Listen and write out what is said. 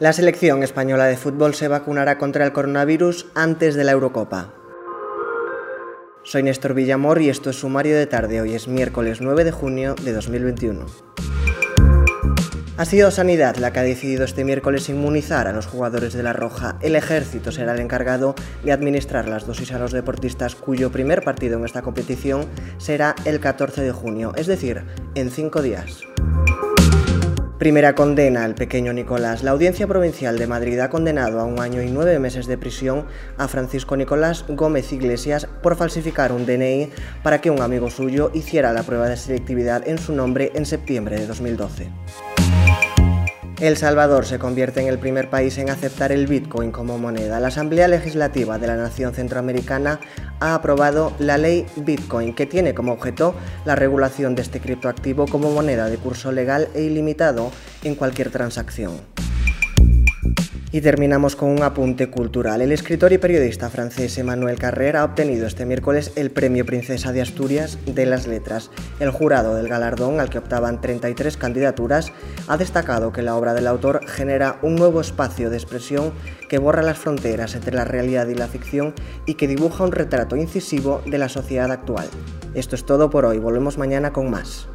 La selección española de fútbol se vacunará contra el coronavirus antes de la Eurocopa. Soy Néstor Villamor y esto es Sumario de Tarde. Hoy es miércoles 9 de junio de 2021. Ha sido Sanidad la que ha decidido este miércoles inmunizar a los jugadores de la Roja. El ejército será el encargado de administrar las dosis a los deportistas cuyo primer partido en esta competición será el 14 de junio, es decir, en cinco días. Primera condena al pequeño Nicolás. La Audiencia Provincial de Madrid ha condenado a un año y nueve meses de prisión a Francisco Nicolás Gómez Iglesias por falsificar un DNI para que un amigo suyo hiciera la prueba de selectividad en su nombre en septiembre de 2012. El Salvador se convierte en el primer país en aceptar el Bitcoin como moneda. La Asamblea Legislativa de la Nación Centroamericana ha aprobado la ley Bitcoin, que tiene como objeto la regulación de este criptoactivo como moneda de curso legal e ilimitado en cualquier transacción. Y terminamos con un apunte cultural. El escritor y periodista francés Emmanuel Carrer ha obtenido este miércoles el Premio Princesa de Asturias de las Letras. El jurado del galardón, al que optaban 33 candidaturas, ha destacado que la obra del autor genera un nuevo espacio de expresión que borra las fronteras entre la realidad y la ficción y que dibuja un retrato incisivo de la sociedad actual. Esto es todo por hoy, volvemos mañana con más.